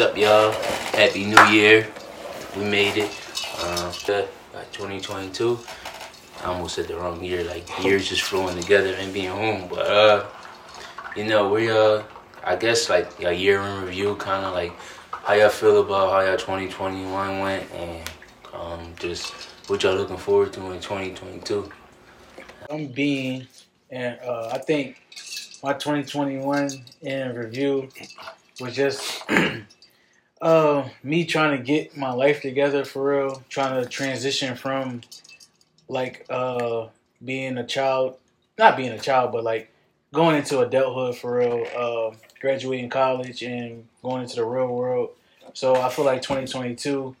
What's up, y'all? Happy New Year. We made it. Uh, 2022. I almost said the wrong year. Like years just flowing together and being home. But uh, you know, we uh, I guess like a year in review, kind of like how y'all feel about how y'all 2021 went, and um, just what y'all looking forward to in 2022. I'm being, and uh, I think my 2021 in review was just uh, me trying to get my life together for real, trying to transition from like uh, being a child, not being a child, but like going into adulthood for real, uh, graduating college and going into the real world. So I feel like 2022,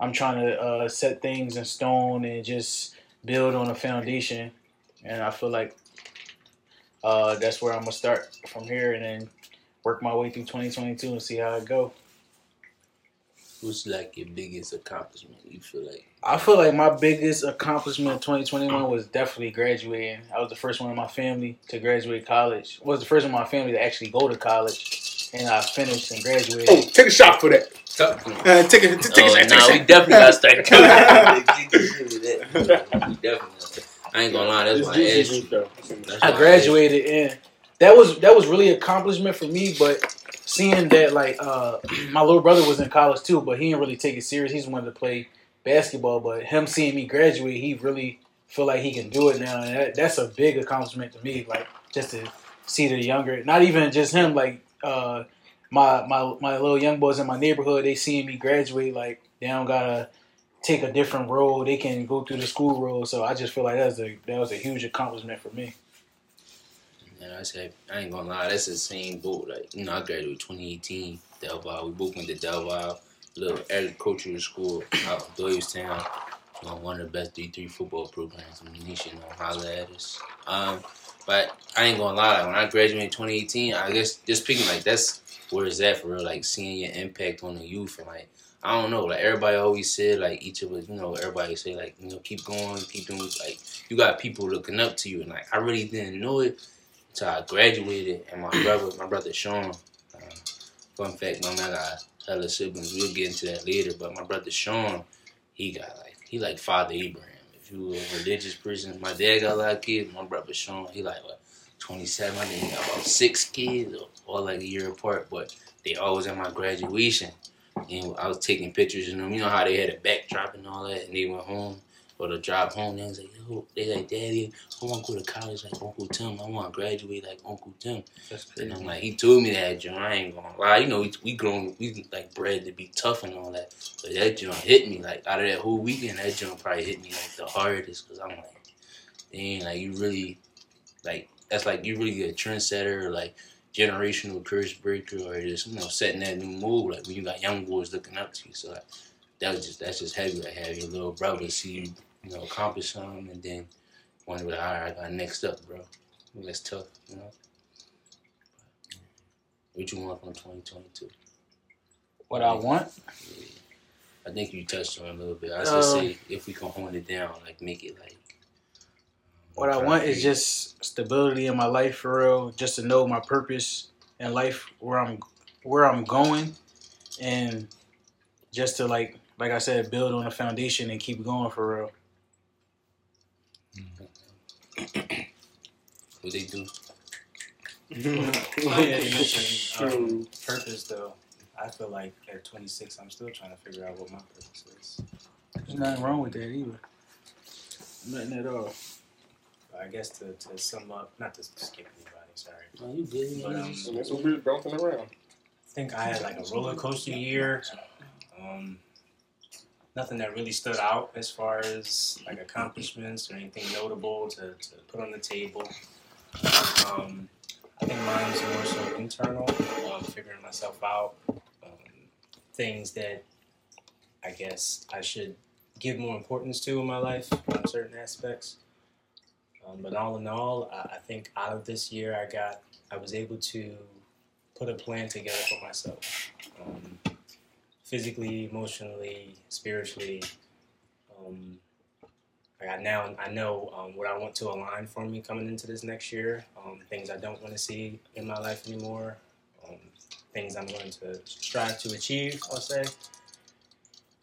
I'm trying to uh, set things in stone and just build on a foundation. And I feel like uh, that's where I'm gonna start from here and then work my way through 2022 and see how it go. What's like your biggest accomplishment? You feel like? I feel like my biggest accomplishment in 2021 was definitely graduating. I was the first one in my family to graduate college. I was the first one in my family to actually go to college, and I finished and graduated. Oh, take a shot for that. Uh, take a, take oh, a shot. Nah, we definitely got to start doing that. we definitely. I ain't gonna lie, that's why I asked you. I graduated and that was that was really accomplishment for me, but seeing that like uh, my little brother was in college too, but he didn't really take it serious. He's wanted to play basketball, but him seeing me graduate, he really feel like he can do it now, and that, that's a big accomplishment to me. Like just to see the younger, not even just him, like uh, my my my little young boys in my neighborhood, they seeing me graduate, like they don't gotta take a different road. They can go through the school road. So I just feel like that was a that was a huge accomplishment for me. Yeah, I said I ain't gonna lie, that's the same boat. Like you know, I graduated 2018, Del Val. We both went to Del Val, little agricultural school out of Doylestown. You know, one of the best D3 football programs in the nation. You know, holla at us. Um, but I ain't gonna lie, when I graduated 2018, I guess just picking like that's where it's at for real. Like seeing your impact on the youth and like I don't know. Like everybody always said, like each of us, you know, everybody say like, you know, keep going, keep doing. Like you got people looking up to you, and like I really didn't know it until I graduated. And my brother, my brother Sean, uh, fun fact, my man got hella siblings. We'll get into that later. But my brother Sean, he got like he like Father Abraham. If you were a religious person, my dad got a lot of kids. My brother Sean, he like what. 27, I think he got about six kids, all like a year apart, but they always at my graduation and I was taking pictures of them. You know how they had a backdrop and all that, and they went home or to drive home. They was like, "Yo," they like, "Daddy, I want to go to college like Uncle Tim. I want to graduate like Uncle Tim." And I'm like, he told me that, John. I ain't gonna lie. You know, we, we grown, we like bred to be tough and all that. But that John hit me like out of that whole weekend. That John probably hit me like the hardest because I'm like, dang, like you really, like that's like you really a trendsetter or like generational curse breaker or just you know setting that new mood like when you got young boys looking up to you. So like, that was just that's just heavy to have your little brother see you you know accomplish something and then wonder what all right I got next up, bro. That's tough, you know. What you want from 2022? What I want? Yeah. I think you touched on it a little bit. I was uh, say if we can hone it down, like make it like what I want is just stability in my life for real, just to know my purpose in life, where I'm where I'm going, and just to like like I said, build on a foundation and keep going for real. What they do? yeah, you mentioned um, purpose though. I feel like at 26, I'm still trying to figure out what my purpose is. There's nothing wrong with that either. Nothing at all. I guess to, to sum up, not to skip anybody, sorry. No, you good. But, um, and that's what we are bouncing around. I think I had like a roller coaster year. Um, nothing that really stood out as far as like accomplishments or anything notable to, to put on the table. Um, I think mine's more so internal, um, figuring myself out, um, things that I guess I should give more importance to in my life on certain aspects. Um, but all in all, I, I, think out of this year, I got, I was able to put a plan together for myself, um, physically, emotionally, spiritually. Um, I got now, I know um, what I want to align for me coming into this next year. Um, things I don't want to see in my life anymore. Um, things I'm going to strive to achieve. I'll say,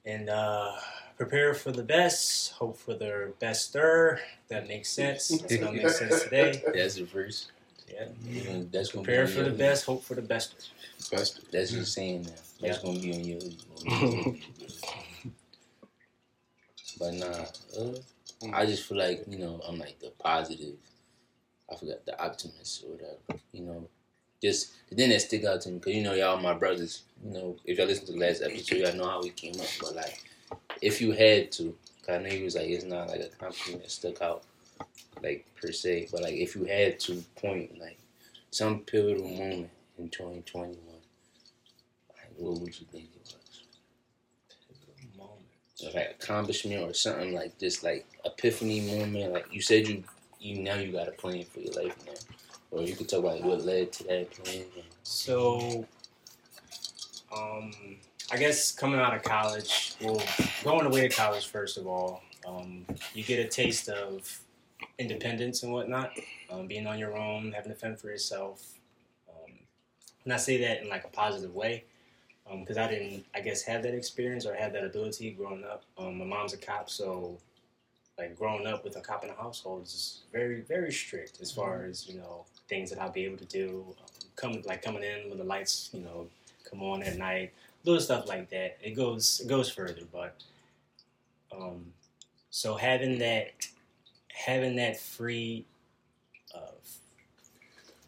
and uh, prepare for the best. Hope for the best stir. That makes sense. That's gonna make sense today. That's the first. Yeah. Yeah, that's gonna Prepare for the best. Hope for the best. Best. That's just saying that. That's Yeah. gonna be on your. but nah, uh, I just feel like you know I'm like the positive. I forgot the optimist or whatever. You know, just the thing that stick out to me because you know y'all my brothers. You know, if y'all listen to the last episode, y'all know how we came up. But like, if you had to, 'cause I know you was like it's not like a compliment that stuck out like per se, but like if you had to point like some pivotal moment in 2021, like what would you think it was? Or, like accomplishment or something like this, like epiphany moment. Like you said, you you now you got a plan for your life now, or you could talk about what led to that plan. So, um, I guess coming out of college, well, going away to college first of all, um, you get a taste of independence and whatnot, um, being on your own, having to fend for yourself. Um, and I say that in like a positive way, because I didn't, I guess, have that experience or have that ability growing up. Um, my mom's a cop, so like growing up with a cop in the household is very, very strict as far as you know things that I'll be able to do. Um, come like coming in when the lights, you know, come on at night, little stuff like that. It goes, it goes further, but um, so having that, having that free of,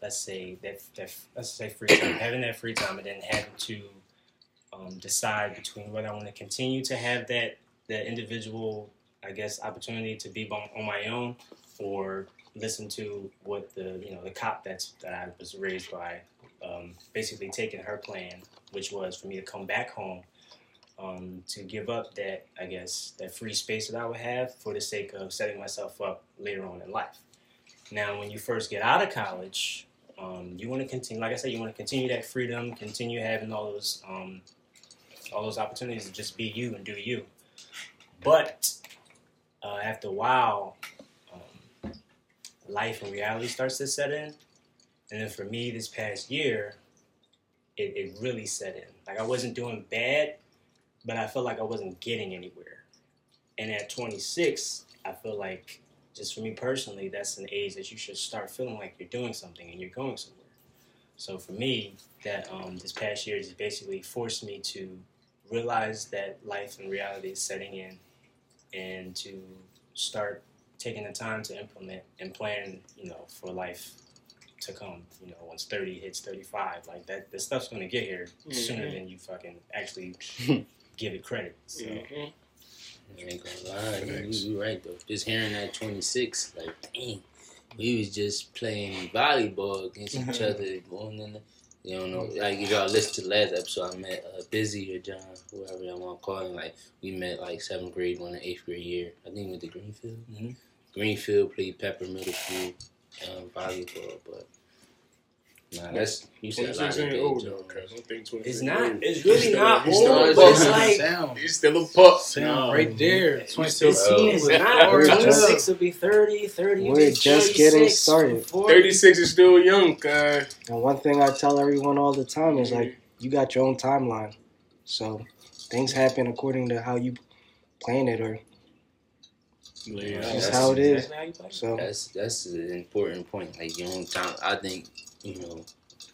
let's say that that let's say free time, having that free time, and then having to um, decide between whether I want to continue to have that that individual, I guess, opportunity to be on, on my own, or listen to what the you know the cop that's that I was raised by, um, basically taking her plan, which was for me to come back home, um, to give up that I guess that free space that I would have for the sake of setting myself up later on in life. Now, when you first get out of college, um, you want to continue, like I said, you want to continue that freedom, continue having all those um, all those opportunities to just be you and do you. But uh, after a while, um, life and reality starts to set in. And then for me, this past year, it, it really set in. Like I wasn't doing bad, but I felt like I wasn't getting anywhere. And at 26, I feel like, just for me personally, that's an age that you should start feeling like you're doing something and you're going somewhere. So for me, that um, this past year just basically forced me to realize that life and reality is setting in and to start taking the time to implement and plan, you know, for life to come. You know, once 30 hits 35, like that, this stuff's gonna get here sooner mm-hmm. than you fucking actually give it credit. So, mm-hmm. I ain't gonna lie, you, you right though. Just hearing that 26, like, dang, we was just playing volleyball against each other, going in the, you don't know, like if y'all listen to the last episode, I met uh, Busy or John, whoever y'all want to call him. Like we met like seventh grade, one and eighth grade year. I think we went to Greenfield. Mhm. Greenfield played Pepper Middle School um, volleyball, but nah, that's you said a lot of old though, cuz. I don't 26 it's not, old. it's really still- not he's still- old, but it's like, sound, He's still a pup. sound right there. It's, 26 it's, not. We're 26 will be 30, 30 we're just getting 36, started. 40. 36 is still young, cuz. And one thing I tell everyone all the time is like, you got your own timeline. So things happen according to how you plan it, or Yeah, That's that's how it is. exactly how you play. so. That's that's an important point. Like your own time. I think you know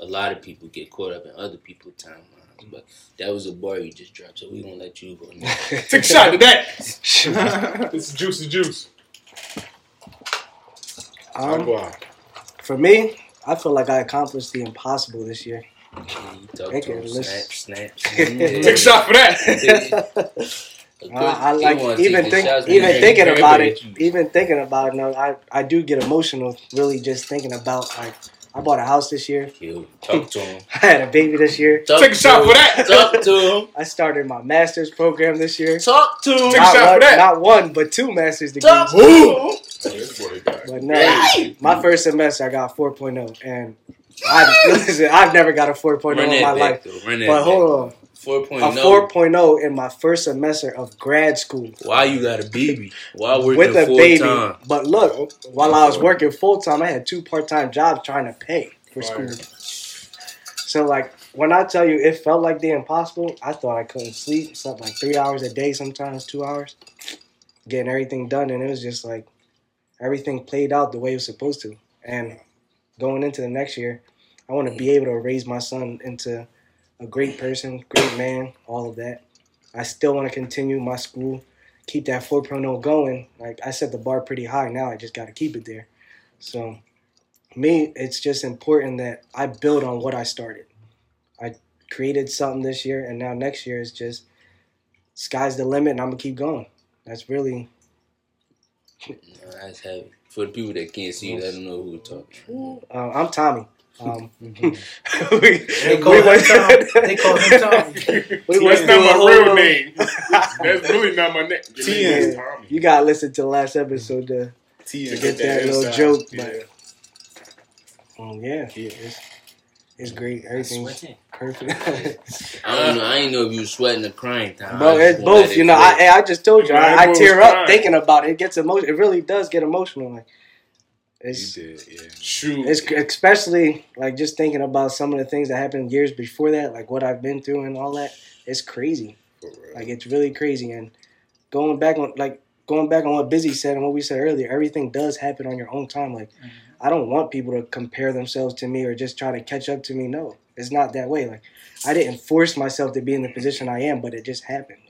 a lot of people get caught up in other people's timelines, but that was a bar you just dropped, so we gonna let you go. Next. Take a shot at that. this is juicy juice. um, for me, I feel like I accomplished the impossible this year. You talk Thank you. him, snap, snap. Take a shot for that. Good- Uh, I like even the think even man. thinking Very about good it. Even thinking about it, no, I I do get emotional. Really, just thinking about like I bought a house this year. Yo, talk to him. I had a baby this year. Talk Take a shot for that. Talk to him. I started my master's program this year. Talk to him. Take a Not shot one, for that. not one, but two master's degrees. Talk to him. Ooh. This boy But no, my first semester I got 4.0, and I listen, I've never got a 4.0 Run in my that life. back, though. But back. hold on, 4.0. a 4.0 in my first semester of grad school Why you got a baby? Why working with a full baby. time? But look, while I was working full time, I had two part time jobs trying to pay for Fire. school. So like when I tell you it felt like the impossible, I thought I couldn't sleep. Slept like three hours a day, sometimes two hours, getting everything done, and it was just like everything played out the way it was supposed to. And going into the next year, I want to be able to raise my son into a great person, great man, all of that. I still want to continue my school, keep that 4.0 going. Like I set the bar pretty high now, I just got to keep it there. So, me, it's just important that I build on what I started. I created something this year, and now next year is just sky's the limit, and I'm gonna keep going. That's really that's heavy. For the people that can't see, let them know who we're talking. Uh, I'm Tommy. Um, we, They we call him Tom. They call him Tom. we That's not my real name. That's really not my name. Your T name is is- Tommy. You gotta listen to the last episode to, T to get that little inside. joke. Yeah. But um, yeah, it's, it's great. Everything's Sweating. perfect. I don't know. I ain't know if you was sweating or crying. Tom. Bro, it's wanna both. You know. I, I just told you, Yeah, I, I tear up crying. thinking about it. It gets emotional. It really does get emotional. Like it's did, yeah. Shoot. it's especially like just thinking about some of the things that happened years before that, like what I've been through and all that. It's crazy. Like it's really crazy. And going back on like going back on what Busy said and what we said earlier, everything does happen on your own time. Like I don't want people to compare themselves to me or just try to catch up to me. No, it's not that way. Like I didn't force myself to be in the position I am, but it just happened.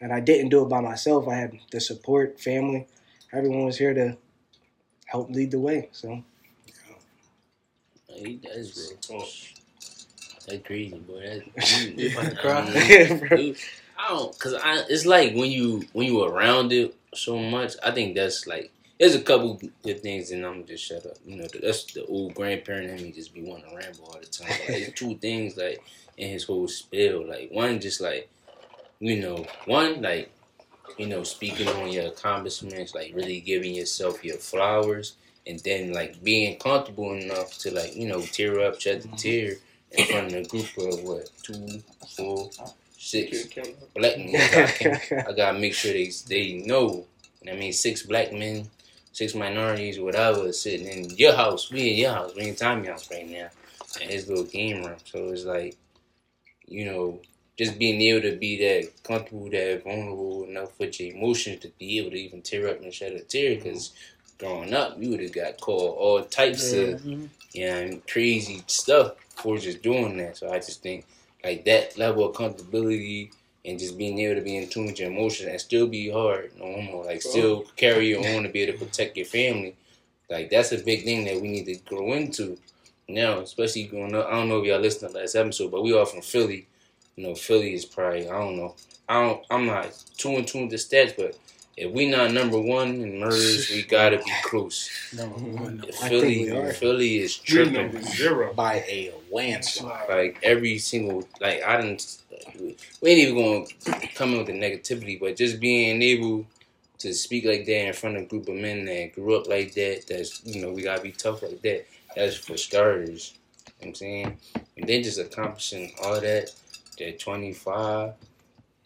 And I didn't do it by myself. I had the support, family. Everyone was here to help lead the way. So Hey, That's Real talk. That's crazy, boy. That's, You about to I mean, dude, I don't, cause I. It's like when you when you around it so much. I think that's like. There's a couple good things, and I'm just shut up. You know, that's the old grandparent in me just be wanting to ramble all the time. But, like, two things like in his whole spill. Like one, just like you know, one like you know, speaking on your accomplishments, like really giving yourself your flowers, and then like being comfortable enough to like you know tear up, shed the mm-hmm. tear in front of a group of what two, four, six black men. I gotta, make sure they they know. I mean, six black men, six minorities, whatever, sitting in your house. We in your house. We in Tommy house right now, in his little game room. So it's like, you know, just being able to be that comfortable, that vulnerable enough with your emotions to be able to even tear up and shed a tear. Because growing up, you would have got called all types of yeah, mm-hmm. and crazy stuff for just doing that. So I just think like that level of comfortability and just being able to be in tune with your emotions and still be hard, no homo, like still carry your own to be able to protect your family. Like that's a big thing that we need to grow into now, especially growing up. I don't know if y'all listened to last episode, but we all from Philly. You know, Philly is probably I don't know. I don't. I'm not too in tune with the stats, but if we not number one in murders, we gotta be close. Number one. I Philly, think we are. Philly is tripping zero. By a landslide. like every single like I didn't we ain't even gonna come in with the negativity, but just being able to speak like that in front of a group of men that grew up like that, that's you know, we gotta be tough like that. That's for starters. You know what I'm saying? And then just accomplishing all that, twenty five,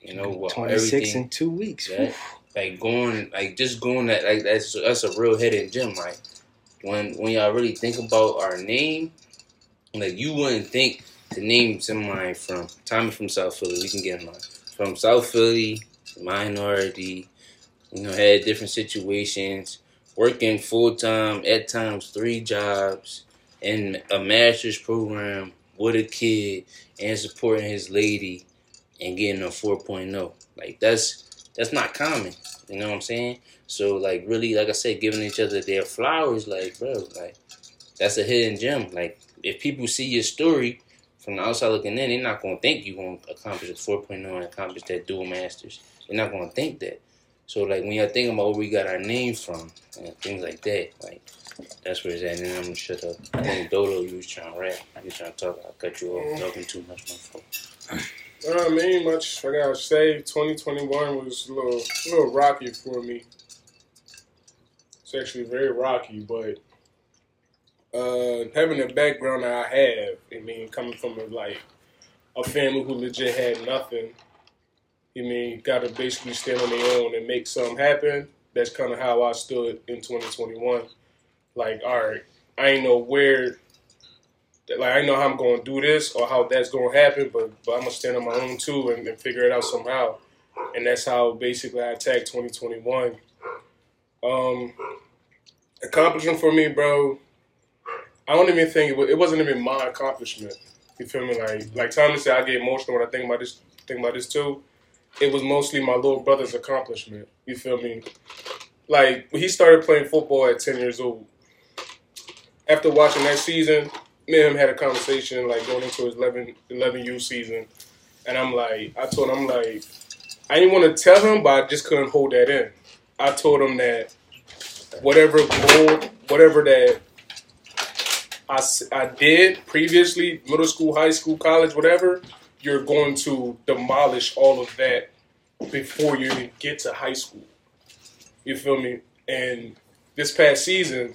you know, what Twenty six everything in two weeks. that like going like just going that like that's that's a real head in gym, like when when y'all really think about our name like you wouldn't think to name somebody from Tommy from South Philly we can get him on from South Philly minority you know had different situations working full time at times three jobs in a master's program with a kid and supporting his lady and getting a 4.0 like that's that's not common. You know what I'm saying? So like really, like I said, giving each other their flowers, like bro, like that's a hidden gem. Like if people see your story from the outside looking in, they're not gonna think you're gonna accomplish a 4.0 and accomplish that dual masters. They're not gonna think that. So like when y'all think about where we got our name from and things like that, like that's where it's at. And then I'm gonna shut up. I think Dodo, you was trying to rap. You trying to talk. I cut you off talking too much. My fault. I mean, much I gotta say, 2021 was a little, a little rocky for me. It's actually very rocky, but uh, having the background that I have, I mean, coming from a, like a family who legit had nothing, I mean, got to basically stand on their own and make something happen. That's kind of how I stood in 2021. Like, all right, I ain't know where like I know how I'm going to do this or how that's going to happen, but but I'm gonna stand on my own too and, and figure it out somehow. And that's how basically I attacked 2021. Um, accomplishment for me, bro. I don't even think it, was, it wasn't even my accomplishment. You feel me? Like like Tommy said, I get emotional when I think about this. Think about this too. It was mostly my little brother's accomplishment. You feel me? Like he started playing football at 10 years old. After watching that season, me and him had a conversation like going into his 11, 11 U season, and I'm like, I told him I'm like, I didn't want to tell him, but I just couldn't hold that in. I told him that whatever goal, whatever that I, I did previously, middle school, high school, college, whatever, you're going to demolish all of that before you even get to high school. You feel me? And this past season,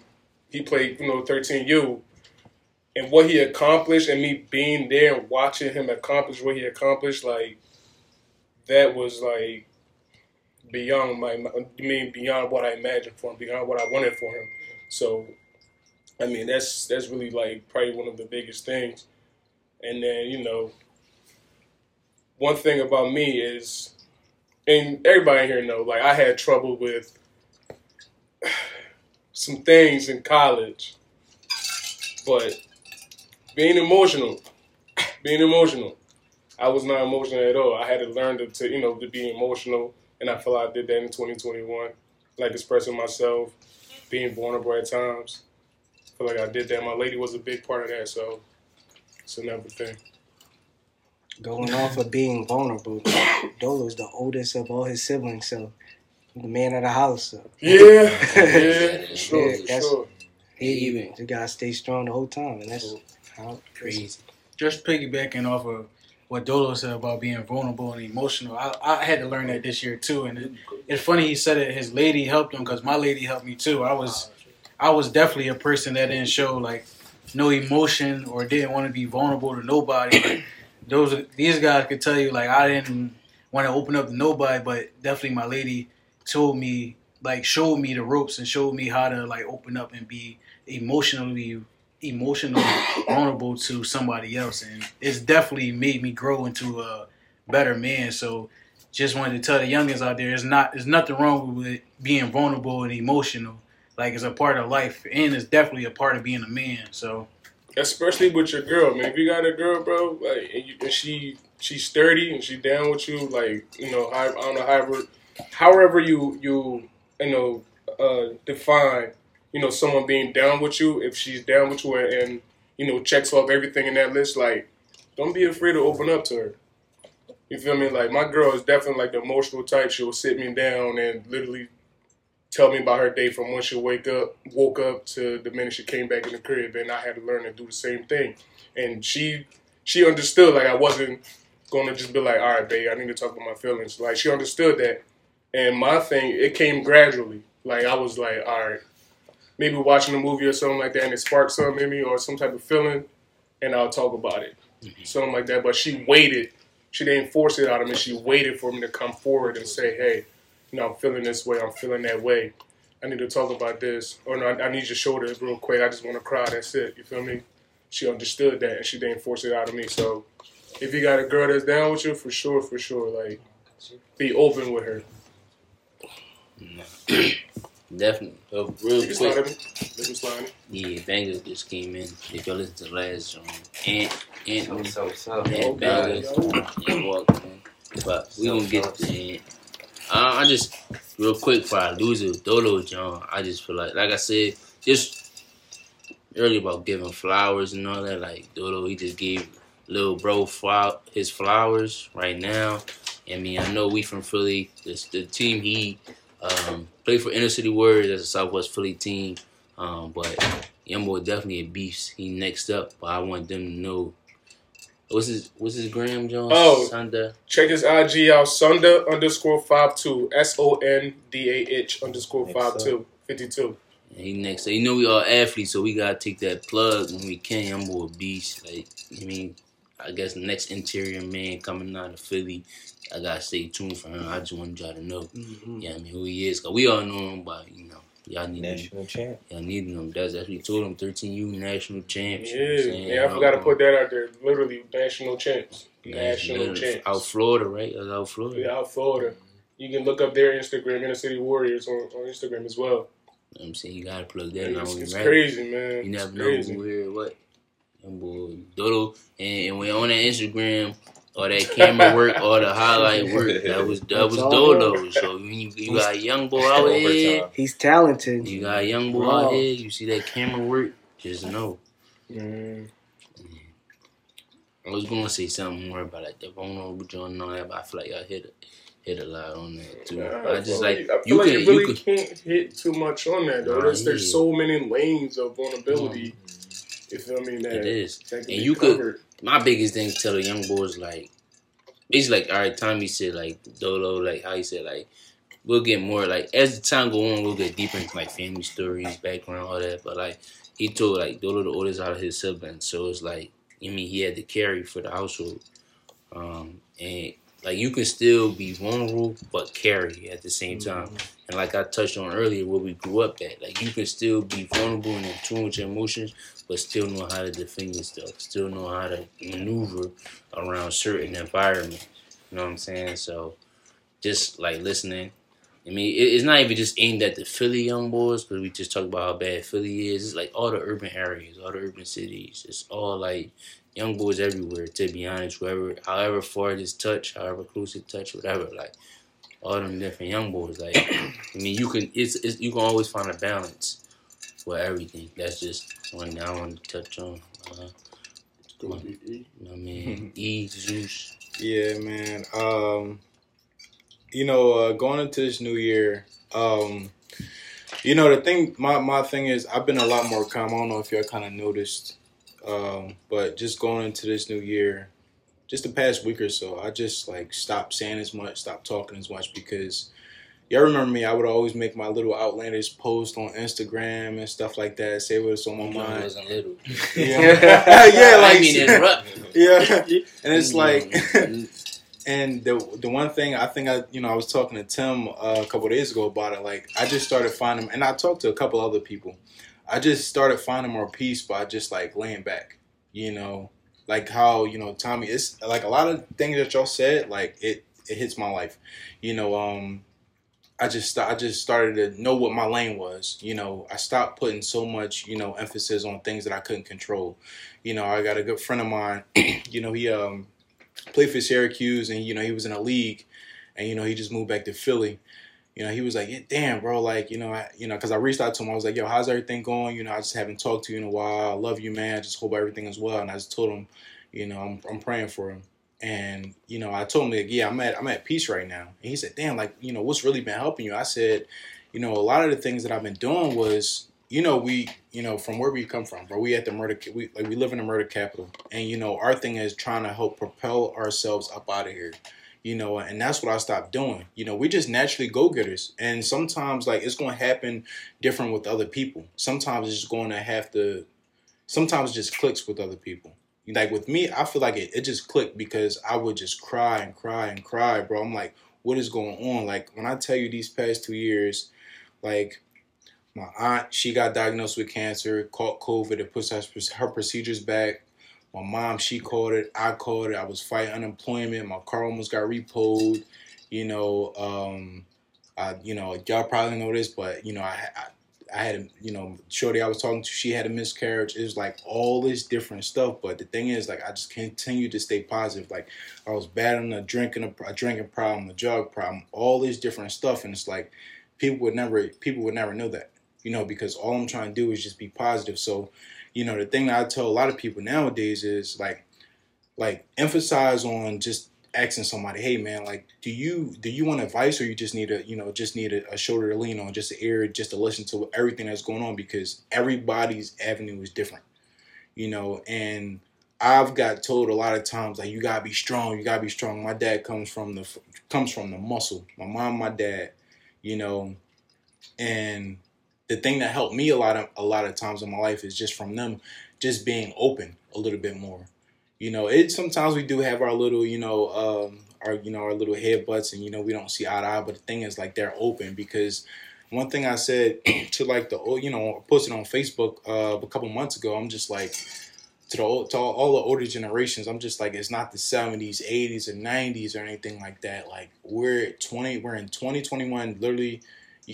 he played, you know, 13U. And what he accomplished and me being there and watching him accomplish what he accomplished, like, that was like beyond my, I mean, beyond what I imagined for him, beyond what I wanted for him. So, I mean, that's that's really like probably one of the biggest things. And then you know, one thing about me is, and everybody here know, like I had trouble with some things in college, but being emotional, being emotional, I was not emotional at all. I had to learn to, to you know to be emotional, and I feel like I did that in 2021, like expressing myself, being vulnerable at times. I feel like I did that. My lady was a big part of that, so it's another thing. Going off of being vulnerable, Dolo's the oldest of all his siblings, so the man of the house. So Yeah, yeah, for sure, Yeah, that's- sure. he even- you gotta stay strong the whole time, and that's how Crazy. just piggybacking off of what Dolo said about being vulnerable and emotional, I, I had to learn that this year too. And it, it's funny he said it. His lady helped him because my lady helped me too. I was, I was definitely a person that didn't show like no emotion or didn't want to be vulnerable to nobody. Those these guys could tell you like I didn't want to open up to nobody, but definitely my lady told me like showed me the ropes and showed me how to like open up and be emotionally emotionally vulnerable to somebody else. And it's definitely made me grow into a better man. So just wanted to tell the youngins out there it's not there's nothing wrong with being vulnerable and emotional. Like it's a part of life and it's definitely a part of being a man. So especially with your girl, man. If you got a girl, bro, like, and, you, and she she's sturdy and she down with you, like, you know, I, I don't know, however, however you you you know uh, define, you know, someone being down with you. If she's down with you and, and you know checks off everything in that list, like, don't be afraid to open up to her. You feel me? Like my girl is definitely like the emotional type. She'll sit me down and literally tell me about her day from when she wake up, woke up to the minute she came back in the crib, and I had to learn to do the same thing. And she she understood like I wasn't gonna just be like, all right, babe, I need to talk about my feelings. Like she understood that. And my thing, it came gradually. Like I was like, all right, maybe watching a movie or something like that, and it sparked something in me or some type of feeling, and I'll talk about it, mm-hmm. something like that. But she waited. She didn't force it out of me. She waited for me to come forward and say, hey, you know, I'm feeling this way, I'm feeling that way. I need to talk about this. Or no, I, I need your shoulder real quick. I just want to cry. That's it. You feel me? She understood that and she didn't force it out of me. So if you got a girl that's down with you, for sure, for sure, like be open with her. Definitely. Uh, real You slide quick. me. Slide me. Yeah, Bangers just came in. If y'all listen to the last song, Ant, Ant, So, so, Ant Oh, Bangers, God. and walked. But we gonna get to Ant. Uh, I just real quick before I lose it, Dolo John. I just feel like, like I said, just earlier about giving flowers and all that. Like Dodo, he just gave little bro his flowers right now. I mean, I know we from Philly. This the team he um, played for Inner City Warriors as a Southwest Philly team. Um, but young boy definitely a beast. He next up, but I want them to know what's his what's his gram Jones? Oh. Sunday. Check his IG out, Sunda underscore five two. S O N D A H underscore five two. Fifty two. He next. So you know we all athletes, so we gotta take that plug when we can. Boy a beast. Like I mean, I guess next interior man coming out of Philly. I gotta stay tuned for him. I just want y'all to know. Mhm. Yeah, I mean who he is. Cause we all know him, but you know Y'all need them. National champ. Y'all need them. That's that's what we told them. 13U national champs. Yeah, you know I'm yeah, I forgot to put that out there. Literally, national champs. National National- champs. Out Florida, right? Out Florida. Yeah, out Florida. You can look up their Instagram, Inner City Warriors, on, on Instagram as well. You know I'm saying? You gotta plug that now It's, it's right. crazy, man. You never It's know crazy. who here, what. Young boy, Dodo, and, and when on that Instagram, all that camera work, all the highlight work, that was that That's was all Dodo. So when you, you got a young boy out here, Overtime. He's talented. you got a young boy Wow. out here, you see that camera work, just know. Mm. I was gonna say something more about like the vulnerable joint and all that, but I feel like I hit a, hit a lot on that too. Yeah, I just feel like I feel you like could you you really could can't hit too much on that though. Nah, there's, there's so many lanes of vulnerability. You feel me? That, it is. And you could- my biggest thing to tell the young boys like it's like all right tommy said like dolo like how he said like we'll get more like as the time go on we'll get deeper into like family stories background all that but like he told like dolo the oldest out of his siblings so it's like i mean he had to carry for the household um and like you can still be vulnerable but carry at the same mm-hmm. time and like i touched on earlier where we grew up at like you can still be vulnerable and in tune with your emotions but still know how to defend yourself, still know how to maneuver around certain environments. You know what I'm saying? So just like listening. I mean, it, it's not even just aimed at the Philly young boys because we just talk about how bad Philly is. It's like all the urban areas, all the urban cities. It's all like young boys everywhere. To be honest, whoever, however far this touch, however close it touch, whatever, like all them different young boys. Like, I mean, you can it's, it's you can always find a balance for everything. That's just one thing I want to touch on. Uh, Go you know what I mean, E Zeus. Yeah, man. Um, you know, uh, going into this new year, um, you know, the thing, my, my thing is, I've been a lot more calm. I don't know if y'all kind of noticed, um, but just going into this new year, just the past week or so, I just like stopped saying as much, stopped talking as much because y'all remember me. I would always make my little outlandish post on Instagram and stuff like that, say what's on my You mind. wasn't little. Yeah, yeah, like didn't mean yeah, and it's like. And the the one thing I think I you know I was talking to Tim uh, a couple days ago about it. Like I just started finding, and I talked to a couple other people. I just started finding more peace by just like laying back. You know, like how you know Tommy. It's like a lot of things that y'all said. Like it it hits my life. You know, um, I just I just started to know what my lane was. You know, I stopped putting so much you know emphasis on things that I couldn't control. You know, I got a good friend of mine. you know, he um played for Syracuse, and you know he was in a league, and you know he just moved back to Philly. You know he was like, yeah, "Damn, bro, like you know, I, you know," because I reached out to him. I was like, "Yo, how's everything going? You know, I just haven't talked to you in a while. I love you, man. I just hope everything is well." And I just told him, you know, I'm I'm praying for him. And you know, I told him like, "Yeah, I'm at I'm at peace right now." And he said, "Damn, like you know, what's really been helping you?" I said, "You know, a lot of the things that I've been doing was." You know, we, you know, from where we come from, bro. We at the murder, we like we live in the murder capital, and you know, our thing is trying to help propel ourselves up out of here you know and that's what i stopped doing. You know we just naturally go-getters. And sometimes like it's to happen different with other people. Sometimes it's just going to have to sometimes just clicks with other people. Like with me i feel like it, it just clicked because i would just cry and cry and cry bro. I'm like what is going on? Like when i tell you these past two years like my aunt she got diagnosed with cancer caught covid it puts her, her procedures back my mom, she caught it. I caught it. I was fighting unemployment. My car almost got repoed. You know, um, I, you know, y'all probably know this, but you know, I, I, I had, a, you know, shorty I was talking to, she had a miscarriage. It was like all this different stuff. But the thing is, like, I just continued to stay positive. Like, I was battling a drinking, a, a drinking problem, a drug problem, all this different stuff, and it's like people would never, people would never know that, you know, because all I'm trying to do is just be positive. So you know the thing that i tell a lot of people nowadays is like like emphasize on just asking somebody hey man like do you do you want advice or you just need a you know just need a, a shoulder to lean on just an ear just to listen to everything that's going on? Because everybody's avenue is different you know? And i've got told a lot of times like you gotta be strong you gotta be strong. My dad comes from the comes from the muscle. My mom my dad you know? And the thing that helped me a lot of a lot of times in my life is just from them just being open a little bit more you know it sometimes we do have our little you know um our you know our little headbutts and you know we don't see eye to eye but the thing is like they're open because one thing I said to like the old, you know, posted on Facebook uh, a couple months ago. I'm just like to the to all, all the older generations. I'm just like it's not the 70s, 80s, or 90s or anything like that. Like we're 20, we're in 2021. Literally,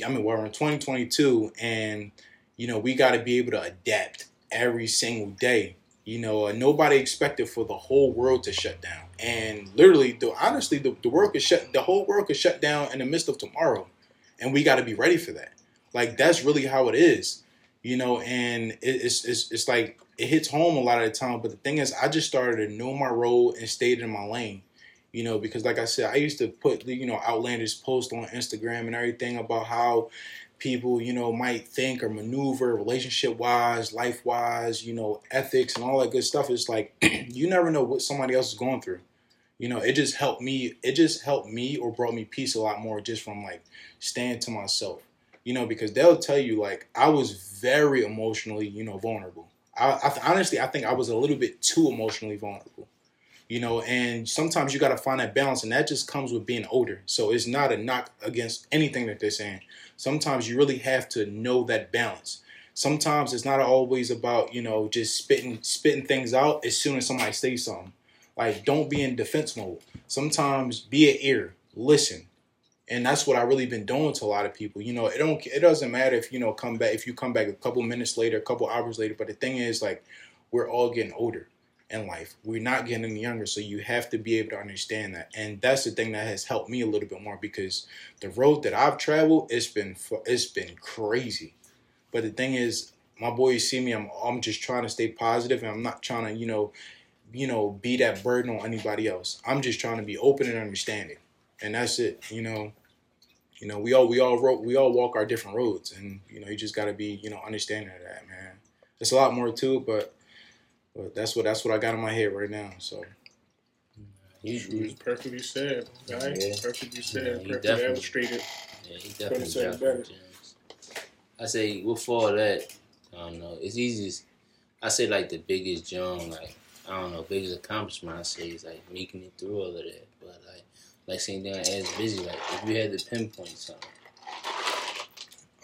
I mean, we're in 2022, and you know we got to be able to adapt every single day. You know, uh, nobody expected for the whole world to shut down, and literally, the, honestly, the, the world could shut, the whole world could shut down in the midst of tomorrow and we got to be ready for that. Like that's really how it is, you know. And it, it's it's it's like it hits home a lot of the time. But the thing is, I just started to know my role and stayed in my lane, you know. Because like I said, I used to put you know outlandish posts on Instagram and everything about how people you know might think or maneuver relationship wise life wise you know ethics and all that good stuff. It's like you never know what somebody else is going through. You know it just helped me it just helped me or brought me peace a lot more just from like staying to myself you know because they'll tell you like i was very emotionally you know vulnerable. I, I honestly i think i was a little bit too emotionally vulnerable you know and sometimes you got to find that balance and that just comes with being older so it's not a knock against anything that they're saying sometimes you really have to know that balance sometimes it's not always about you know just spitting spitting things out as soon as somebody says something like, don't be in defense mode. Sometimes be an ear, listen, and that's what I really been doing to a lot of people. You know, it don't it doesn't matter if you know come back if you come back a couple minutes later, a couple hours later. But the thing is, like, we're all getting older in life. We're not getting any younger, so you have to be able to understand that. And that's the thing that has helped me a little bit more because the road that I've traveled, it's been it's been crazy. But the thing is, my boys see me. I'm I'm just trying to stay positive, and I'm not trying to you know you know, be that burden on anybody else. I'm just trying to be open and understanding, and that's it. You know, you know, we all we all wrote, we all walk our different roads, and you know, you just got to be you know understanding of that, man. There's a lot more to it, but but that's what that's what I got in my head right now. So. You, you perfectly said, right? Yeah. Perfectly said, yeah, perfectly illustrated. Yeah, he definitely got better. I say with all that, I don't know. It's easy. I say like the biggest jump, like I don't know, biggest accomplishment I say is like making it through all of that. But like, like saying down as busy, like if you had to pinpoint something,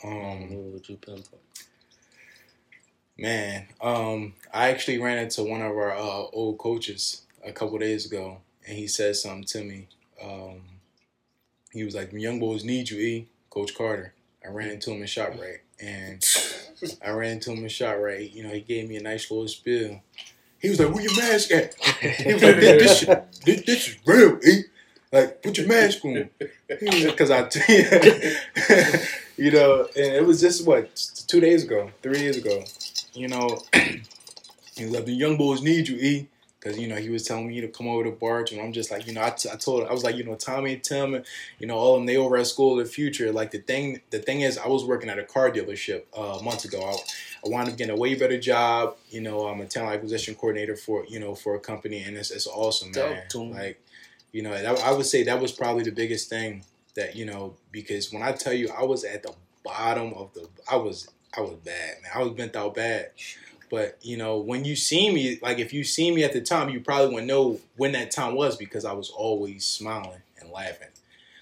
um, what would you pinpoint? Man, um, I actually ran into one of our uh, old coaches a couple days ago, and he said something to me. Um, he was like, "Young boys need you, E." Coach Carter. I ran into him in ShopRite, and I ran into him in ShopRite. You know, he gave me a nice little spill. He was like, "Where your mask at?" He was like, "This, this, this, this is real, eh? Like, put your mask on." Because I, you know, and it was just what two days ago, three years ago. You know, he was like, "The young boys need you, e." Because you know he was telling me to come over to Barge, and I'm just like, you know, I, t- I told him I was like, you know, Tommy and Tim, you know, all of them they over at school of the future. Like the thing, the thing is, I was working at a car dealership uh, months ago. I, I wound up getting a way better job. You know, I'm a talent acquisition coordinator for you know for a company, and it's it's awesome, man. Like, you know, I would say that was probably the biggest thing that you know because when I tell you I was at the bottom of the, I was I was bad, man. I was bent out bad. But you know, when you see me, like if you see me at the time, you probably wouldn't know when that time was because I was always smiling and laughing.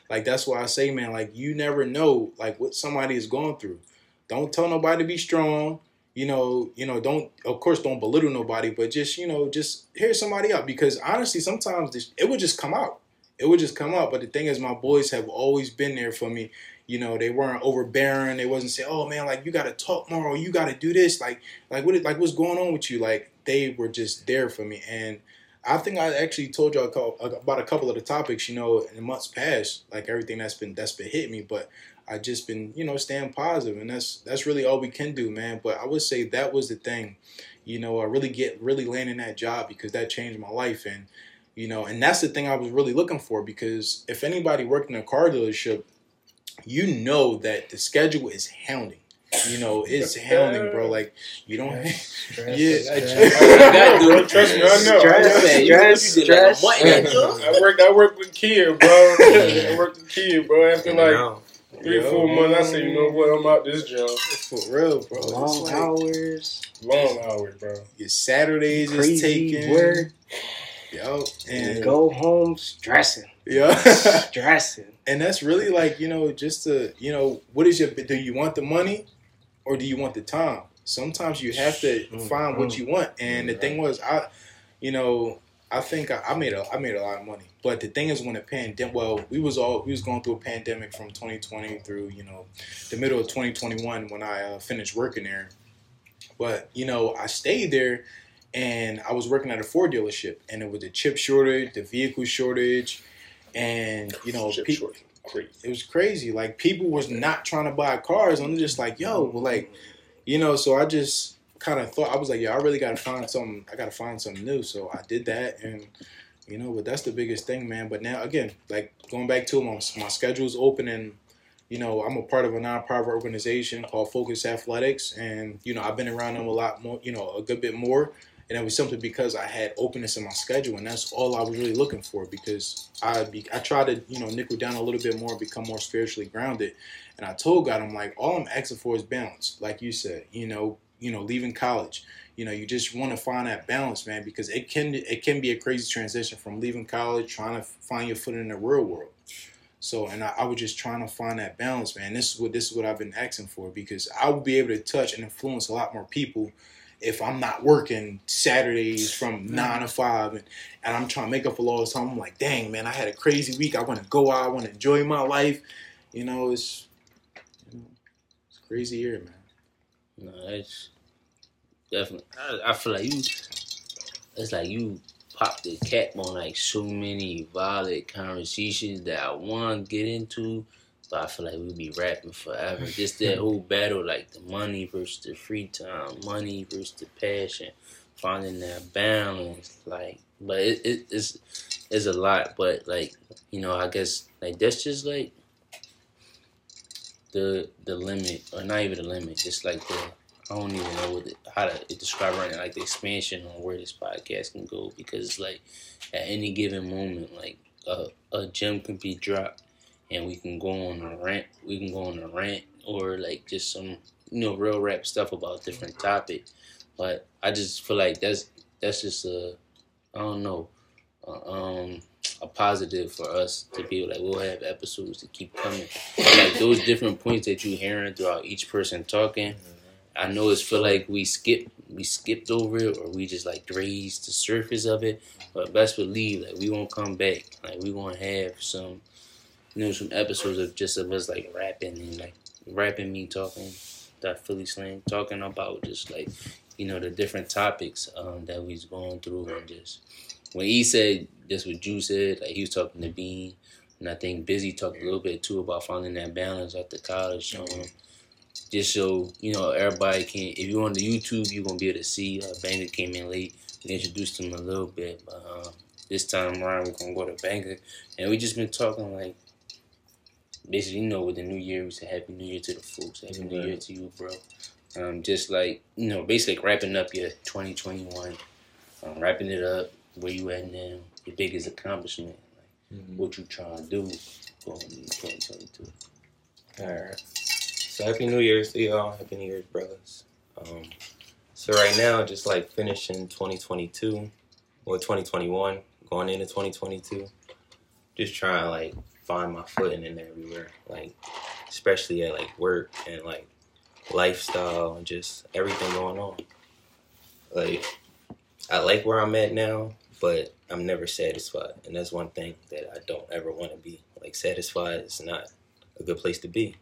Like that's why I say, man, like you never know like what somebody is going through. Don't tell nobody to be strong you know, you know, don't of course don't belittle nobody, but just you know, just hear somebody out because honestly, sometimes this, it would just come out. It would just come out. But the thing is, my boys have always been there for me. You know, they weren't overbearing. They wasn't saying, "Oh man, like you got to talk more, or you got to do this." Like, like what, like what's going on with you? Like they were just there for me, and I think I actually told y'all about a couple of the topics. You know, in months past, like everything that's been that's been hit me, but I just been, you know, staying positive, and that's that's really all we can do, man. But I would say that was the thing, you know, I really get really landing that job because that changed my life, and you know, and that's the thing I was really looking for because if anybody worked in a car dealership, you know that the schedule is hounding. You know, it's hounding, bro. Like you don't, stress, yeah. Trust me, I know. Stress, stress, stress. I worked, I worked with Kia, bro. I worked with Kia, bro. After like three, four months, I said, you know what, I'm out this job. For real, bro. Long like, hours. Long hours, bro. Your Saturdays Crazy is taken. Work. Yo, and go home stressing. Yeah. Stressing. And that's really like you know just to you know what is your do you want the money or do you want the time? Sometimes you have to Mm, find what you want. And the thing was i you know i think I, I made a i made a lot of money. But the thing is when the pandemic well we was all we was going through a pandemic from 2020 through you know the middle of 2021 when i uh, finished working there. But you know i stayed there and i was working at a ford dealership and it was the chip shortage the vehicle shortage and you know Chip pe- it was crazy. Like people was not trying to buy cars. I'm just like, yo, well, like, you know. So I just kind of thought I was like, yeah, I really gotta find something. I gotta find something new. So I did that, and you know, but that's the biggest thing, man. But now again, like going back to my my schedule's open, and you know, I'm a part of a nonprofit organization called Focus Athletics, and you know, I've been around them a lot more, you know, a good bit more. And it was simply because I had openness in my schedule, and that's all I was really looking for. Because I be, I tried to you know nickel down a little bit more, become more spiritually grounded. And I told God, I'm like, all I'm asking for is balance, like you said. You know, you know, leaving college, you know, you just want to find that balance, man, because it can it can be a crazy transition from leaving college, trying to find your foot in the real world. So, and I, I was just trying to find that balance, man. This is what this is what I've been asking for because I will be able to touch and influence a lot more people if I'm not working Saturdays from nine to five and, and I'm trying to make up for lost time. I'm like, dang man, I had a crazy week. I want to go out. I want to enjoy my life. You know, it's you know, it's crazy year, man. No, it's definitely. I, I feel like you. It's like you popped the cap on like so many valid conversations that I want to get into, but I feel like we'd be rapping forever. Just that whole battle, like the money versus the free time, money versus the passion, finding that balance. Like, but it, it it's it's a lot. But like you know, I guess like that's just like the the limit, or not even the limit, just like the I don't even know what the, how to describe right now, like the expansion on where this podcast can go because like at any given moment, like a, a gem can be dropped and we can go on a rant, we can go on a rant or like just some you know real rap stuff about different topic. But I just feel like that's that's just a I don't know uh, um a positive for us to be like we'll have episodes to keep coming. like those different points that you hearing throughout each person talking. I know it's feel like we skip we skipped over it or we just like grazed the surface of it. But best believe like we won't come back. Like we gonna have some know some episodes of just of us like rapping and like rapping me talking that Philly slang talking about just like you know the different topics um, that we's going through and just when he said just what you said like he was talking to Bean and I think Busy talked a little bit too about finding that balance after college. Um, just so you know everybody can if you're on the youtube you're gonna be able to see uh, banger came in late we introduced him a little bit but uh, this time around we're gonna go to banger and we just been talking like basically you know with the new year we say happy new year to the folks happy new year to you bro um, just like you know basically wrapping up your 2021 um, wrapping it up where you at now your biggest accomplishment like what you trying to do going into 2022 All right. So happy New Year's to y'all. Happy New Year's, brothers. Um, so right now, just like finishing 2022 or 2021, going into 2022, just trying to like find my footing in everywhere, like especially at like work and like lifestyle and just everything going on. Like I like where I'm at now, but I'm never satisfied, and that's one thing that I don't ever want to be. Like satisfied is not a good place to be.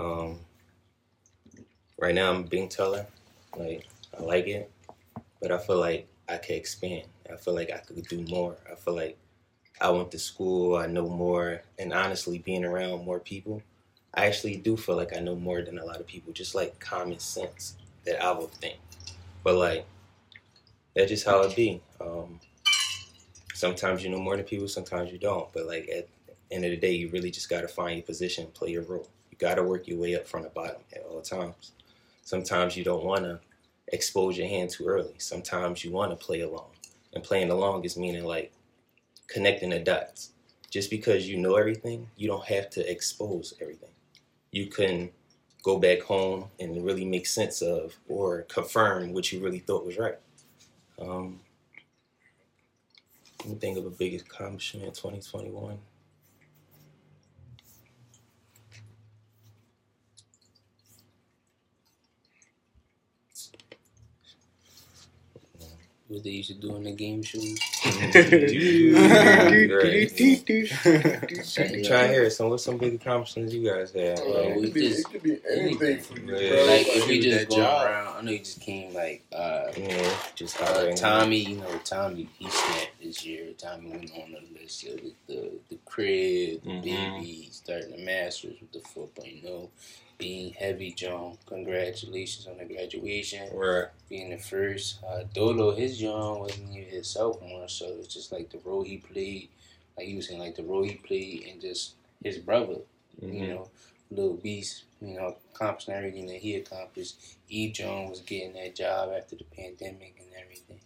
Um, right now, I'm being teller. Like, I like it, but I feel like I could expand. I feel like I could do more. I feel like I went to school, I know more, and honestly, being around more people, I actually do feel like I know more than a lot of people, just like common sense that I would think. But, like, that's just how it be. Um, sometimes you know more than people, sometimes you don't. But, like, at the end of the day, you really just got to find your position play your role. You got to work your way up from the bottom at all times. Sometimes you don't want to expose your hand too early. Sometimes you want to play along. And playing along is meaning like connecting the dots. Just because you know everything, you don't have to expose everything. You can go back home and really make sense of or confirm what you really thought was right. Um, Let me think of a big accomplishment in 2021. What they used to do in the game shows. I'm trying to hear some what's some big accomplishments you guys had. Like, we it, could be, just- it could be anything for you, Yeah. Like if we just that go job. around, I know you just came like uh, you know, just uh. Tommy. You know Tommy, he snapped this year. Tommy went on the list of the the, the crib, the Mhm. baby, starting the masters with the 4.0, being heavy John. Congratulations on the graduation. Right. being the first. Uh, Dolo, his John wasn't even his sophomore, so it's just like the role he played, like you was saying, like the role he played, and just his brother, you Mhm. know, little beast, you know, accomplishing everything that he accomplished. E. John was getting that job after the pandemic and everything.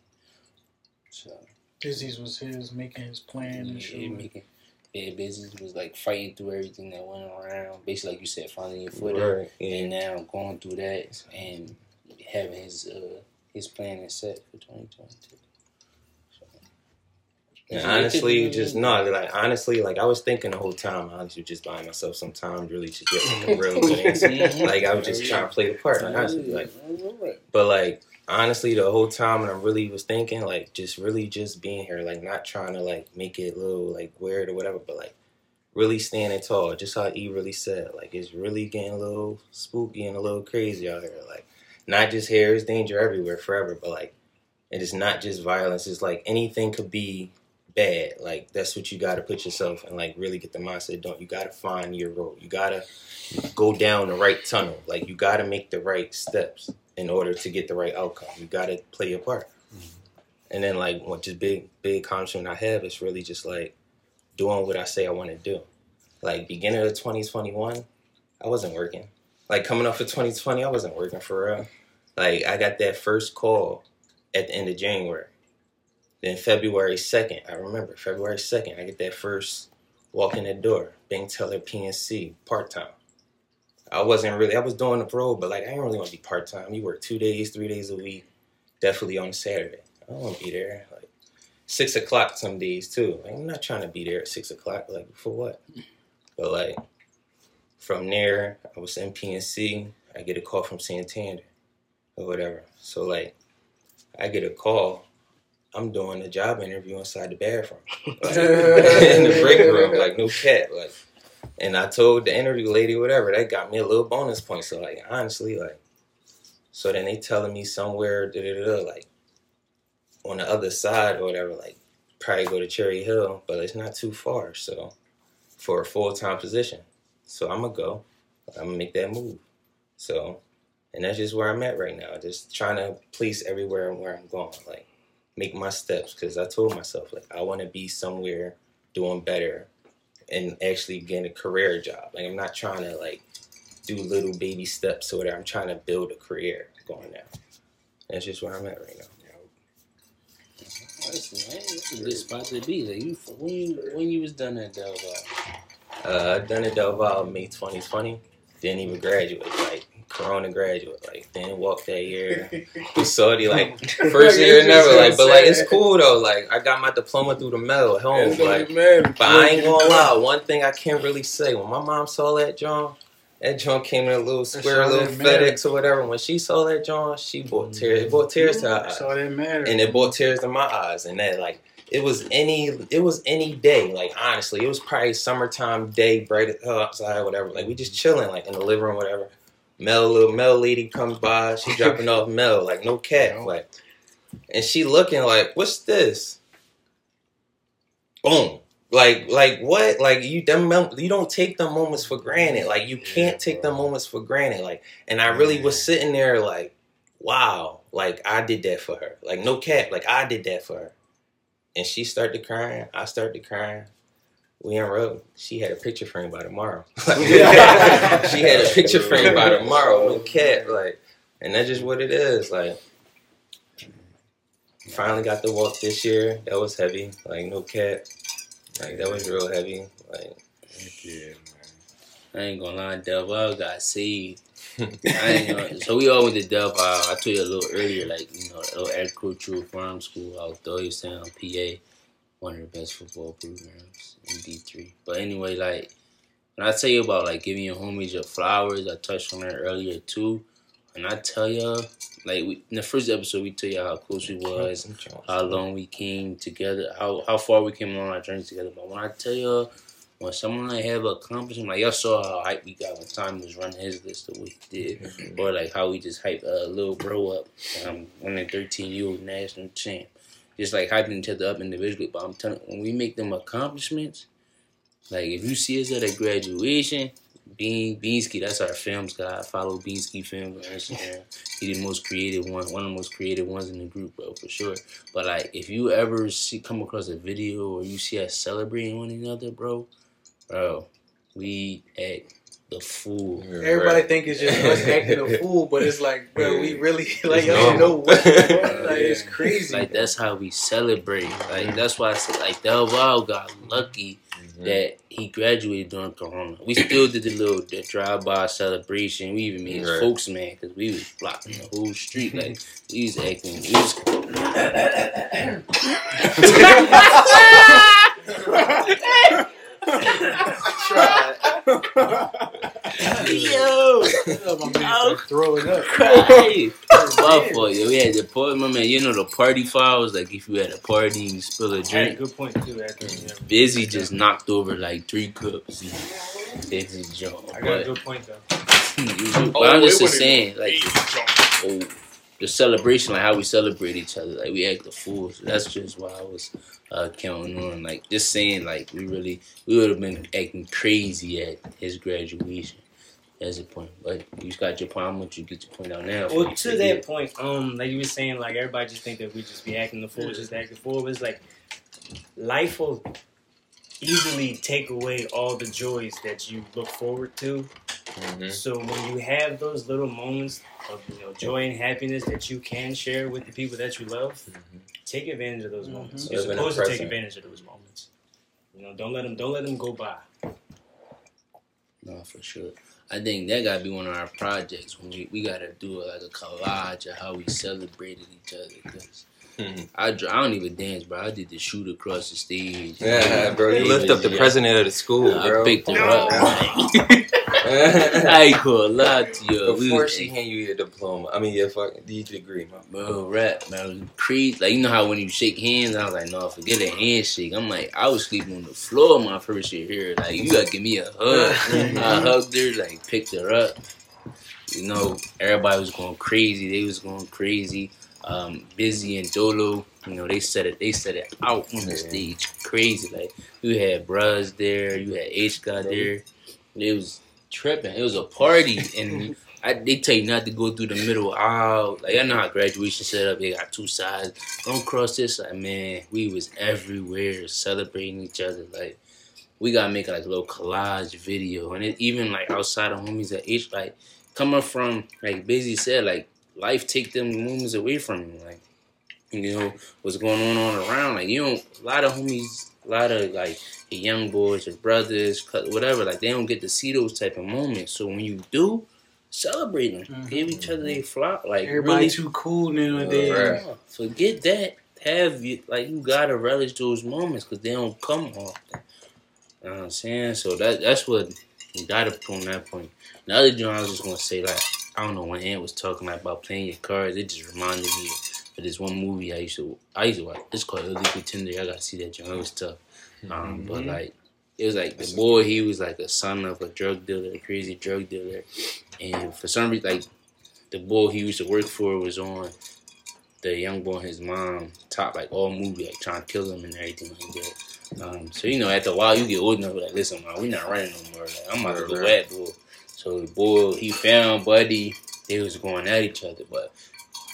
So Busy's was his, making his plan and yeah, shit. making yeah, business was like fighting through everything that went around. Basically, like you said, finding your footing Right. and now going through that and having his uh his plan is set for 2022. So, And honestly, just no, like honestly, like I was thinking the whole time, I was just buying myself some time really to get like a real good answer. Like I was just trying to play the part, like, honestly, like But like honestly, the whole time when I really was thinking, like just really just being here, like not trying to like make it a little like weird or whatever, but like really standing tall, just how E really said, like it's really getting a little spooky and a little crazy out here. Like not just here, it's danger everywhere forever, but like it is not just violence. It's like anything could be bad. Like that's what you got to put yourself and like really get the mindset. Don't you got to find your road? You got to go down the right tunnel. Like you got to make the right steps in order to get the right outcome. You got to play your part. Mm-hmm. And then like what just big big accomplishment I have is really just like doing what I say I want to do. Like beginning of 2021, I wasn't working. Like coming off of 2020, I wasn't working for real. Like I got that first call at the end of January. Then February 2nd, I remember February 2nd, I get that first walk in the door, Bank Teller PNC, part time. I wasn't really, I was doing the road, but like I didn't really want to be part time. You work two days, three days a week, definitely on Saturday. I don't want to be there. Like six o'clock some days too. Like, I'm not trying to be there at six o'clock. Like for what? But like from there, I was in PNC. I get a call from Santander or whatever. So like, I get a call. I'm doing a job interview inside the bathroom, like, in the break room, like no cat, like. And I told the interview lady, whatever, that got me a little bonus point. So like, honestly, like, so then they telling me somewhere, like, on the other side or whatever, like, probably go to Cherry Hill, but it's not too far. So for a full time position, so I'm gonna go. I'm gonna make that move. So, and that's just where I'm at right now. Just trying to place everywhere where I'm going, like make my steps. Because I told myself, like, I want to be somewhere doing better and actually getting a career job. Like, I'm not trying to like do little baby steps or whatever. I'm trying to build a career going now. That's just where I'm at right now. Listen, man, a good spot to be. Like you, when you when you was done at Del Val, Uh, I done at Del Val May 2020. Didn't even graduate. Like Corona graduate. Like didn't walk that year. Was Saudi like first year never. Like but like it's cool though. Like I got my diploma through the mail at home. Like but I ain't gonna lie. One thing I can't really say when my mom saw that John. That John came in a little square, all little. FedEx or whatever. When she saw that John, she brought mm-hmm. tears. It brought tears to her eyes That's all that matters. and it brought tears to my eyes. And that like it was any it was any day. Like honestly, it was probably summertime day, bright uh, outside, whatever. Like we just chilling, like in the living room, whatever. Mel, little Mel lady comes by. She dropping off Mel, like no cap, like, and she looking like, what's this? Boom. Like, like what? Like you, them, you don't take the moments for granted. Like you can't take the moments for granted. Like, and I really was sitting there like, wow, like I did that for her. Like no cap, like I did that for her. And she started crying. I started crying. We in road. She had a picture frame by tomorrow. she had a picture frame by tomorrow. No cat, like, and that's just what it is. Like, finally got the walk this year. That was heavy. Like no cat. Like that was real heavy. Like Yeah, I ain't gonna lie, Del Val got saved. I ain't gonna, so we all went to Del Val. I told you a little earlier, like you know, little agricultural farm school out Doylestown, PA. One of the best football programs in D three. But anyway, like when I tell you about like giving your homies your flowers, I touched on that earlier too. And I tell y'all, like we, in the first episode, we tell you how close we was, how long we came together, how how far we came along our journey together. But when I tell y'all, when someone like have an accomplishment, like y'all saw how hype we got when Tommy was running his list the way he did, or like how we just hyped a uh, little bro up, um, winning 13 year old national champ, just like hyping each other up individually. But I'm telling, when we make them accomplishments, like if you see us at a graduation, Bean Beansky, that's our films guy. Follow Beansky Films on Instagram. He the most creative one, one of the most creative ones in the group, bro, for sure. But like, if you ever see come across a video or you see us celebrating one another, bro, bro, we act the fool. Everybody think it's just us acting a fool, but it's like, bro, we really like y'all don't know what. Like it's crazy. Like that's how we celebrate. Like that's why I said like Del Val got lucky that he graduated during Corona. We still did the little the drive-by celebration. We even made his Right. folks mad because we was blocking the whole street. Like we was acting. We was, Yo, my man throwing up. crying. My fault, yo. We had the party, my man. You know the party files. Like if you had a party and you spill a I had a drink, good point too. After you Busy just knocked over like three cups. It's a joke. I got a good point though. but Oh, I'm just it saying, like, oh, the celebration, like how we celebrate each other, like we act the fool. That's just why I was uh, counting on, like, just saying, like, we really, we would have been acting crazy at his graduation. That's the point. But you got your point. I'm going to get your point out now. Well, to that point, um, like you were saying, like everybody just think that we just be acting the fool, just acting the fool. But it's like life will easily take away all the joys that you look forward to. Mhm. So when you have those little moments of you know joy and happiness that you can share with the people that you love, take advantage of those moments. You're Live in supposed to take advantage of those moments. You know, don't let them don't let them go by. No, for sure. I think that gotta be one of our projects when we, we gotta do like a collage of how we celebrated each other. Cause I, I don't even dance, bro. I did the shoot across the stage. Yeah, bro. You lift up the yeah. president of the school, I bro. picked her up. I ain't gonna lie to you. Before was- she hand you your diploma, I mean your fucking your degree, man. Bro, rap, man. It was crazy. Like, you know how when you shake hands, I was like, no, forget a handshake. I'm like, I was sleeping on the floor my first year here. Like, you gotta give me a hug. I hugged her, like, picked her up. You know, everybody was going crazy. They was going crazy. Um, Busy and Dolo, you know, they set it, they set it out on the Yeah. stage. Crazy. Like, you had Bruz there, you had H God there. It was tripping. It was a party. And I, they tell you not to go through the middle aisle. Like I know how graduation set up. They got two sides. Don't cross this Like man. We was everywhere celebrating each other. Like we gotta make like a little collage video, and it, even like outside of homies at H, like coming from like Busy said, like life take them moments away from you. Like you know what's going on on around. Like you don't a lot of homies, a lot of like the young boys or brothers, cut- whatever. Like they don't get to see those type of moments. So when you do, celebrate them. Mm-hmm. Give each other a flop. Like Everybody really, too cool nowadays. Yeah, forget that. Have you like you gotta relish those moments because they don't come often. You know what I'm saying? So that that's what you gotta put on that point. The other joint I was just gonna say like I don't know when Ant was talking like, about playing your cards. It just reminded me of this one movie I used to I used to watch. It's called Illegal Tender. I gotta see that. It was tough. Um, but like it was like the boy. He was like a son of a drug dealer, a crazy drug dealer, and for some reason like the boy he used to work for was on the young boy and his mom top like all movie like trying to kill him and everything like that. Um, so you know after a while you get old enough like listen man we not running no more like I'm about to go at boy. So the boy he found Buddy. They was going at each other but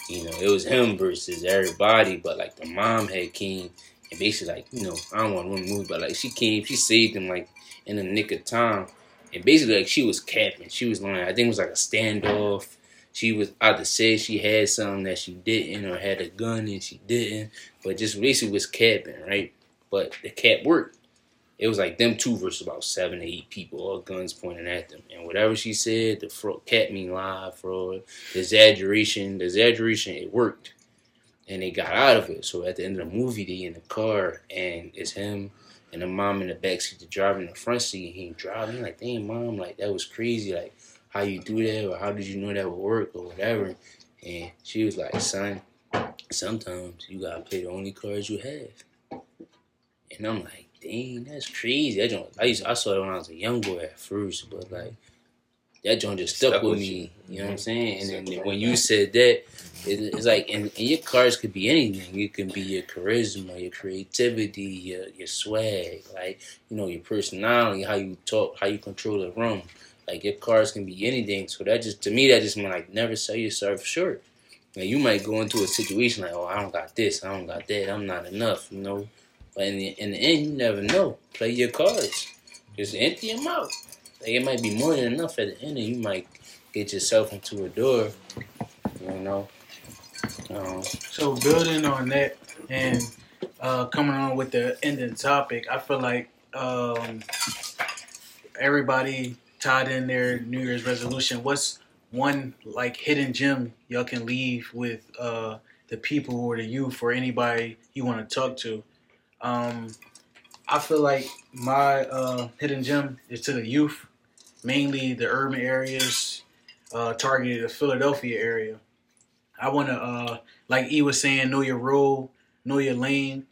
you know it was him versus everybody. But like the mom had came and basically like you know I don't want to move but like she came she saved him like in the nick of time. And basically like she was capping. She was lying. I think it was like a standoff. She was either said she had something that she didn't or had a gun and she didn't, but just basically was capping, right? But the cap worked. It was like them two versus about seven, to eight people, all guns pointing at them. And whatever she said, the fraud, cat mean lie, fraud, the exaggeration, the exaggeration, it worked. and they got out of it. So at the end of the movie, they in the car, and it's him and the mom in the back seat, the driver in the front seat. He driving. Like, damn, mom, like that was crazy. Like, how you do that, or how did you know that would work, or whatever. And she was like, son, sometimes you gotta play the only cards you have. And I'm like, dang, that's crazy. That joint, I used, I saw it when I was a young boy at first, but like that joint just stuck, Stuck with with me. you. You know what I'm mm-hmm. saying? And then when you said that, it, it's like, and, and your cards could be anything. It can be your charisma, your creativity, your your swag, like you know your personality, how you talk, how you control the room. Like your cards can be anything. So that just to me, that just mean like never sell yourself short. Now you might go into a situation like, oh, I don't got this, I don't got that, I'm not enough, you know. But in the in the end, you never know. Play your cards, just empty them out. Like it might be more than enough at the end, and you might get yourself into a door. You know. Um, So building on that and uh, coming on with the ending topic, I feel like um, everybody tied in their New Year's resolution. What's one like hidden gem y'all can leave with uh, the people or the youth or anybody you want to talk to? Um, I feel like my uh, hidden gem is to the youth, mainly the urban areas, uh, targeted the Philadelphia area. I want to uh, like E was saying, know your role, know your lane.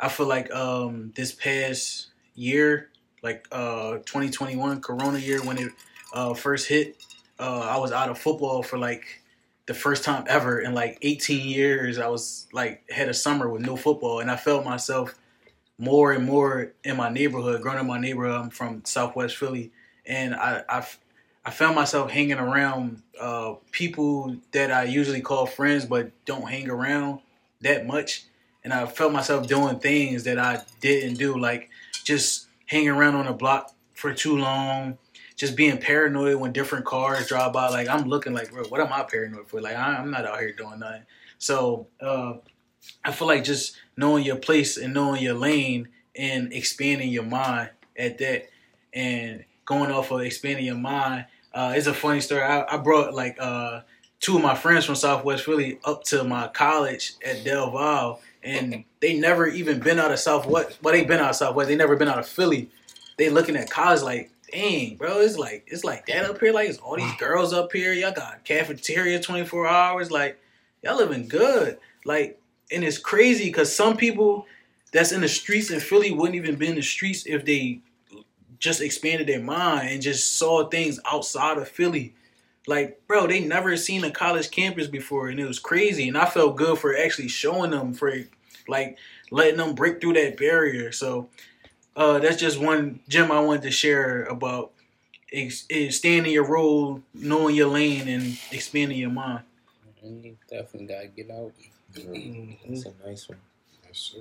I feel like um, this past year, like uh, 2021 Corona year, when it uh, first hit, uh, I was out of football for like the first time ever in like 18 years. I was like had a summer with no football, and I felt myself more and more in my neighborhood. Growing up in my neighborhood, I'm from Southwest Philly, and I I, I found myself hanging around uh, people that I usually call friends, but don't hang around that much. And I felt myself doing things that I didn't do, like just hanging around on the block for too long, just being paranoid when different cars drive by. Like I'm looking like, bro, what am I paranoid for? Like I- I'm not out here doing nothing. So uh, I feel like just knowing your place and knowing your lane and expanding your mind at that, and going off of expanding your mind. Uh, it's a funny story. I, I brought like uh, two of my friends from Southwest Philly up to my college at Del Val, and they never even been out of Southwest. Well, they been out of Southwest. They never been out of Philly. They looking at college like, dang, bro, it's like it's like that up here. Like it's all these girls up here. Y'all got cafeteria twenty four hours. Like y'all living good. Like and it's crazy because some people that's in the streets in Philly wouldn't even be in the streets if they just expanded their mind and just saw things outside of Philly. Like, bro, they never seen a college campus before, and it was crazy. And I felt good for actually showing them, for like letting them break through that barrier. So uh, that's just one gem I wanted to share about staying your role, knowing your lane, and expanding your mind. and you definitely gotta get out. That's a nice one. Yes.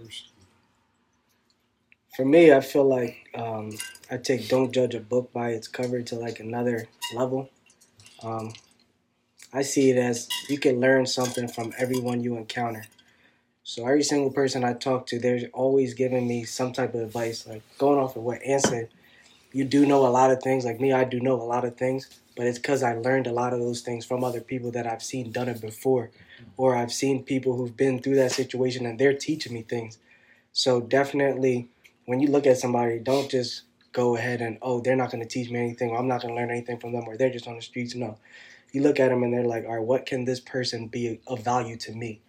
For me, I feel like um, I take "Don't Judge a Book by its cover" to like another level. Um, I see it as you can learn something from everyone you encounter. So every single person I talk to, they're always giving me some type of advice. Like going off of what Ann said, you do know a lot of things. Like me, I do know a lot of things, but it's because I learned a lot of those things from other people that I've seen done it before, or I've seen people who've been through that situation and they're teaching me things. So definitely, when you look at somebody, don't just go ahead and oh, they're not going to teach me anything, or I'm not going to learn anything from them, or they're just on the streets. No, you look at them and they're like, all right, what can this person be of value to me?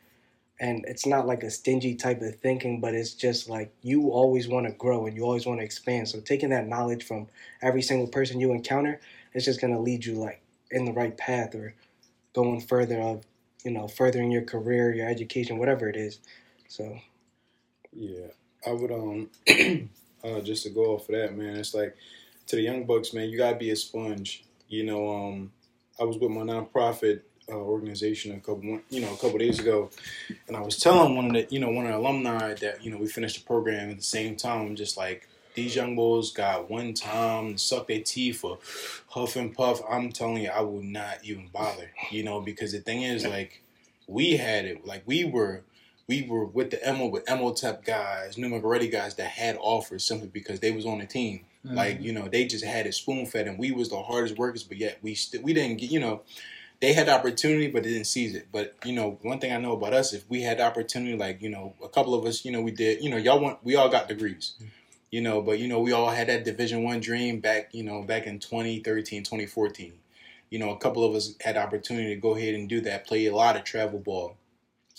And it's not like a stingy type of thinking, but it's just like you always want to grow and you always want to expand. So taking that knowledge from every single person you encounter, it's just going to lead you like in the right path or going further of, you know, furthering your career, your education, whatever it is. So Yeah, I would um uh just to go off of that, man. It's like to the young bucks, man. You gotta be a sponge. You know, um, I was with my nonprofit uh, organization a couple, you know, a couple days ago, and I was telling one of the, you know, one of the alumni that you know we finished the program at the same time. Just like these young boys got one time to suck their teeth or huff and puff. I'm telling you, I would not even bother. You know, because the thing is, like, we had it, like we were we were with the Emo with Emotep guys, New Moretti guys that had offers simply because they was on the team. Like you know, they just had it spoon fed, and we was the hardest workers, but yet we st- we didn't get you know. They had the opportunity, but they didn't seize it. But you know, one thing I know about us, if we had the opportunity, like you know, a couple of us, you know, we did. You know, y'all want, we all got degrees. You know, but you know, we all had that Division One dream back, you know, back in 2013, 2014. You know, a couple of us had opportunity to go ahead and do that, play a lot of travel ball.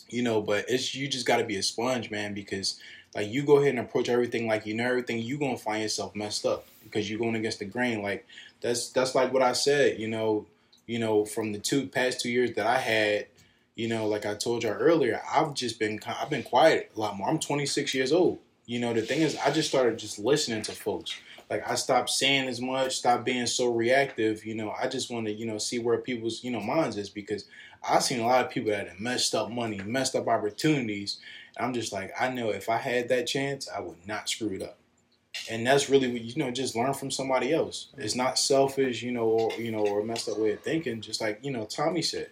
You know, but it's you just got to be a sponge, man, because like you go ahead and approach everything like you know everything, you gonna find yourself messed up because you're going against the grain. Like that's that's like what I said. You know, you know, from the two past two years that I had, you know, like I told y'all earlier, I've just been I've been quiet a lot more. I'm 26 years old. You know, the thing is, I just started just listening to folks. Like I stopped saying as much, stopped being so reactive. You know, I just want to, you know, see where people's, you know, minds is because I've seen a lot of people that have messed up money, messed up opportunities. I'm just like, I know if I had that chance, I would not screw it up. And that's really what you know, just learn from somebody else. It's not selfish, you know, or you know, or a messed up way of thinking. Just like, you know, Tommy said,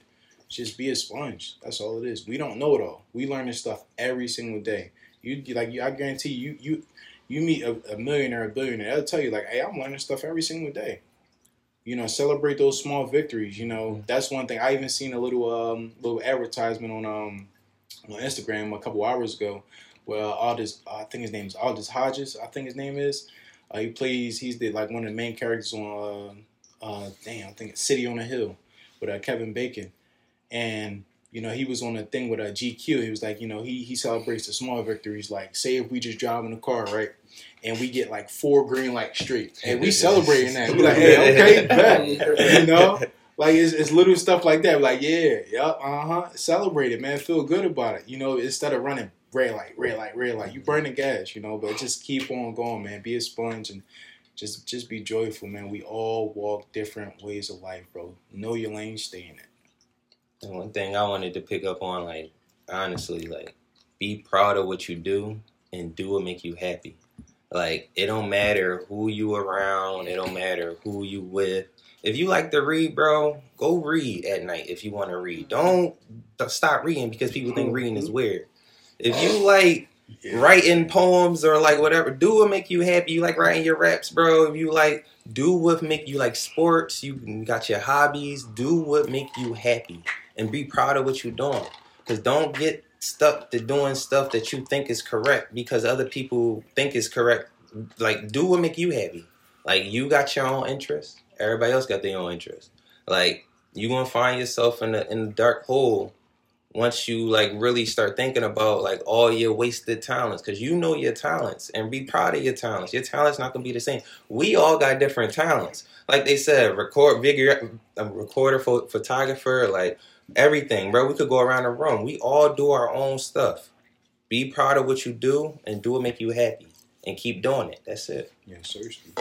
just be a sponge. That's all it is. We don't know it all. We learn this stuff every single day. You like you I guarantee you you you meet a, a millionaire, a billionaire, they'll tell you like, hey, I'm learning stuff every single day. You know, celebrate those small victories. You know, that's one thing. I even seen a little um little advertisement on um on Instagram a couple hours ago. Well, Aldis, uh, I think his name is Aldis Hodges. I think his name is. Uh, he plays. He's the like one of the main characters on. Uh, uh, damn, I think it's City on a Hill with uh, Kevin Bacon, and you know he was on a thing with a uh, GQ. He was like, you know, he he celebrates the small victories. Like, say if we just drive in a car, right, and we get like four green lights straight, and we celebrating that. We like, hey, okay, bet. you know. Like it's, it's little stuff like that. Like yeah, yep, uh huh. Celebrate it, man. Feel good about it. You know, instead of running red light, red light, red light, you burn the gas. You know, but just keep on going, man. Be a sponge and just just be joyful, man. We all walk different ways of life, bro. Know your lane, stay in it. And one thing I wanted to pick up on, like honestly, like be proud of what you do and do what make you happy. Like it don't matter who you around, it don't matter who you with. If you like to read, bro, go read at night if you want to read. Don't stop reading because people think reading is mm-hmm. weird. If you oh. like writing poems or like whatever, do what make you happy. You like writing your raps, bro. If you like do what make you like sports, you got your hobbies, do what make you happy and be proud of what you're doing. Cause don't get stuck to doing stuff that you think is correct because other people think is correct. Like do what make you happy. Like you got your own interests Everybody else got their own interests. Like you gonna find yourself in the in the dark hole once you like really start thinking about like all your wasted talents because you know your talents and be proud of your talents. Your talents not gonna be the same. We all got different talents. Like they said record vigor a recorder photographer like everything bro. We could go around the room. We all do our own stuff. Be proud of what you do and do it make you happy and keep doing it. That's it. Yeah seriously.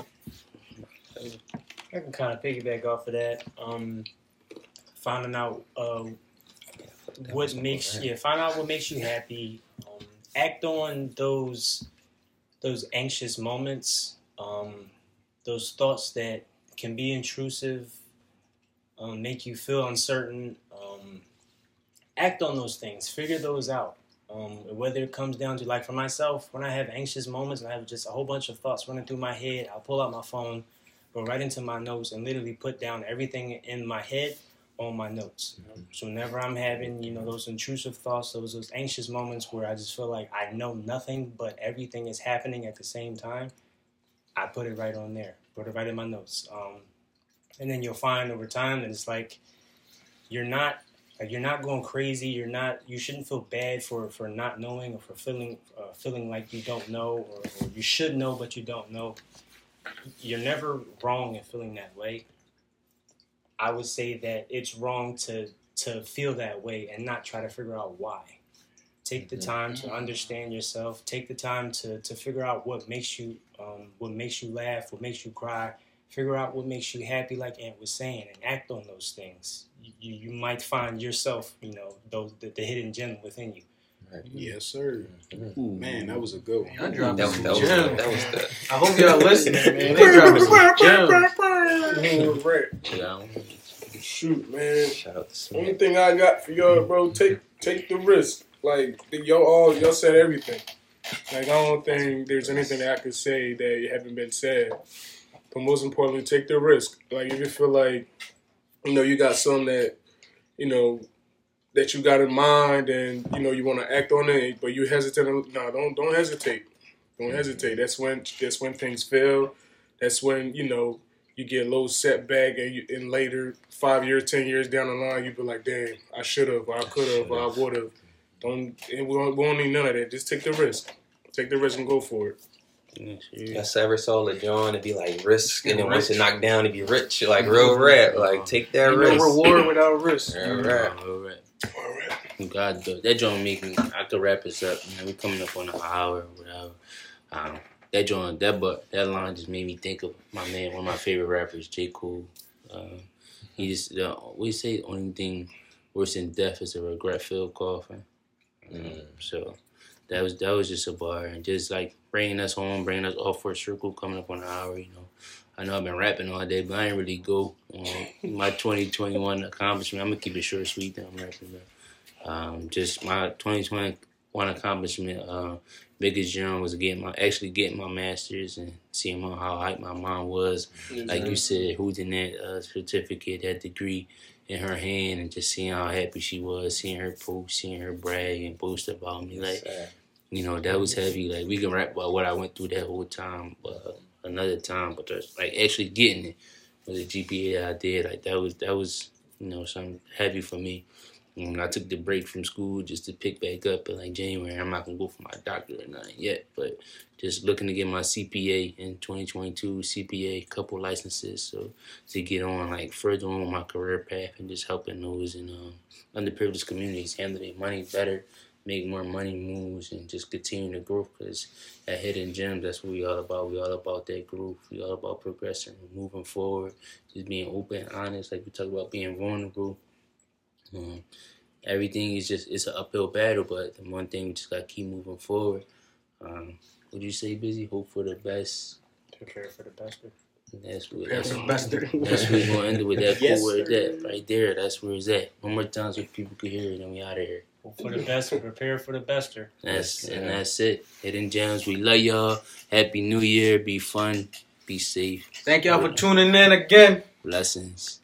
I can kind of piggyback off of that. Um, finding out uh, what makes yeah, find out what makes you happy. Um, act on those those anxious moments, um, those thoughts that can be intrusive, um, make you feel uncertain. Um, act on those things. Figure those out. Um, whether it comes down to like for myself, when I have anxious moments and I have just a whole bunch of thoughts running through my head, I'll pull out my phone go right into my notes and literally put down everything in my head on my notes. Mm-hmm. So whenever I'm having, you know, those intrusive thoughts, those those anxious moments where I just feel like I know nothing but everything is happening at the same time, I put it right on there. Put it right in my notes. Um, and then you'll find over time that it's like you're not like you're not going crazy. You're not. You shouldn't feel bad for for not knowing or for feeling uh, feeling like you don't know or, or you should know but you don't know you're never wrong in feeling that way. I would say that it's wrong to to feel that way and not try to figure out why. Take the mm-hmm. time to understand yourself. Take the time to to figure out what makes you um, what makes you laugh, what makes you cry. Figure out what makes you happy, like Aunt was saying, and act on those things. You, you might find yourself, you know, those the, the hidden gem within you. Yes, sir. Ooh, man, that was a good one. Y'all dropping that, some that, was, that was the I hope y'all listening, man. They dropping some gems. Shoot, man. Shout out to Only thing I got for y'all, bro, take take the risk. Like y'all all y'all said everything. Like I don't think there's anything that I could say that haven't been said. But most importantly, take the risk. Like if you feel like you know you got something that you know, that you got in mind and you know you want to act on it, but you hesitate. No, don't don't hesitate. Don't hesitate. That's when that's when things fail. That's when you know you get a little setback, and, you, and later five years, ten years down the line, you be like, "Damn, I should have, I could have, I would have." Don't and we don't, we don't need none of that. Just take the risk. Take the risk and go for it. That's ever saw LeJohn to be like risk, and then once you knock down to be rich, like real rap. Like take that Ain't risk. no reward without risk. Real rap. All right. God, that joint make me. I could wrap this up. Man. We coming up on an hour, or whatever. Um, that joint, that but that line just made me think of my man, one of my favorite rappers, J. Cole. Uh, he just the, we say the only thing worse than death is a regret-filled coffin. Um, so that was that was just a bar, and just like bringing us home, bringing us off for a circle, coming up on an hour. You know, I know I've been rapping all day, but I ain't really go on my 2021 accomplishment. I'm gonna keep it short, sweet. That I'm rapping about. Um, just my 2021 accomplishment, uh, biggest jump was getting my actually getting my masters and seeing how hyped my mom was. Like you said, holding that uh, certificate, that degree in her hand, and just seeing how happy she was, seeing her post, seeing her brag and boast about me. Like you know, that was heavy. Like we can rap about what I went through that whole time, but another time, but just, like actually getting it with the GPA I did, like that was that was you know something heavy for me. And I took the break from school just to pick back up in like January. I'm not gonna go for my doctorate or nothing yet, but just looking to get my CPA in 2022, CPA, couple licenses, so to get on like further on my career path and just helping those in um, underprivileged communities handle their money better, make more money moves, and just continue to grow. Because at Hidden Gems, that's what we all about. We all about that growth. We all about progressing, moving forward, just being open, honest. Like we talk about being vulnerable. Um, everything is just it's an uphill battle, but the one thing we just gotta keep moving forward. Um, would you say busy? Hope for the best. Prepare for the best. And that's what Prepare that's, the best. that's where we're gonna end it with that Yes, cool word that right there. That's where it's at. One more time so people can hear it and we out of here. Hope for the best and prepare for the bester. That's Yes, and that's it. Hidden gems. We love y'all. Happy New Year. Be fun. Be safe. Thank y'all for tuning in again. Blessings.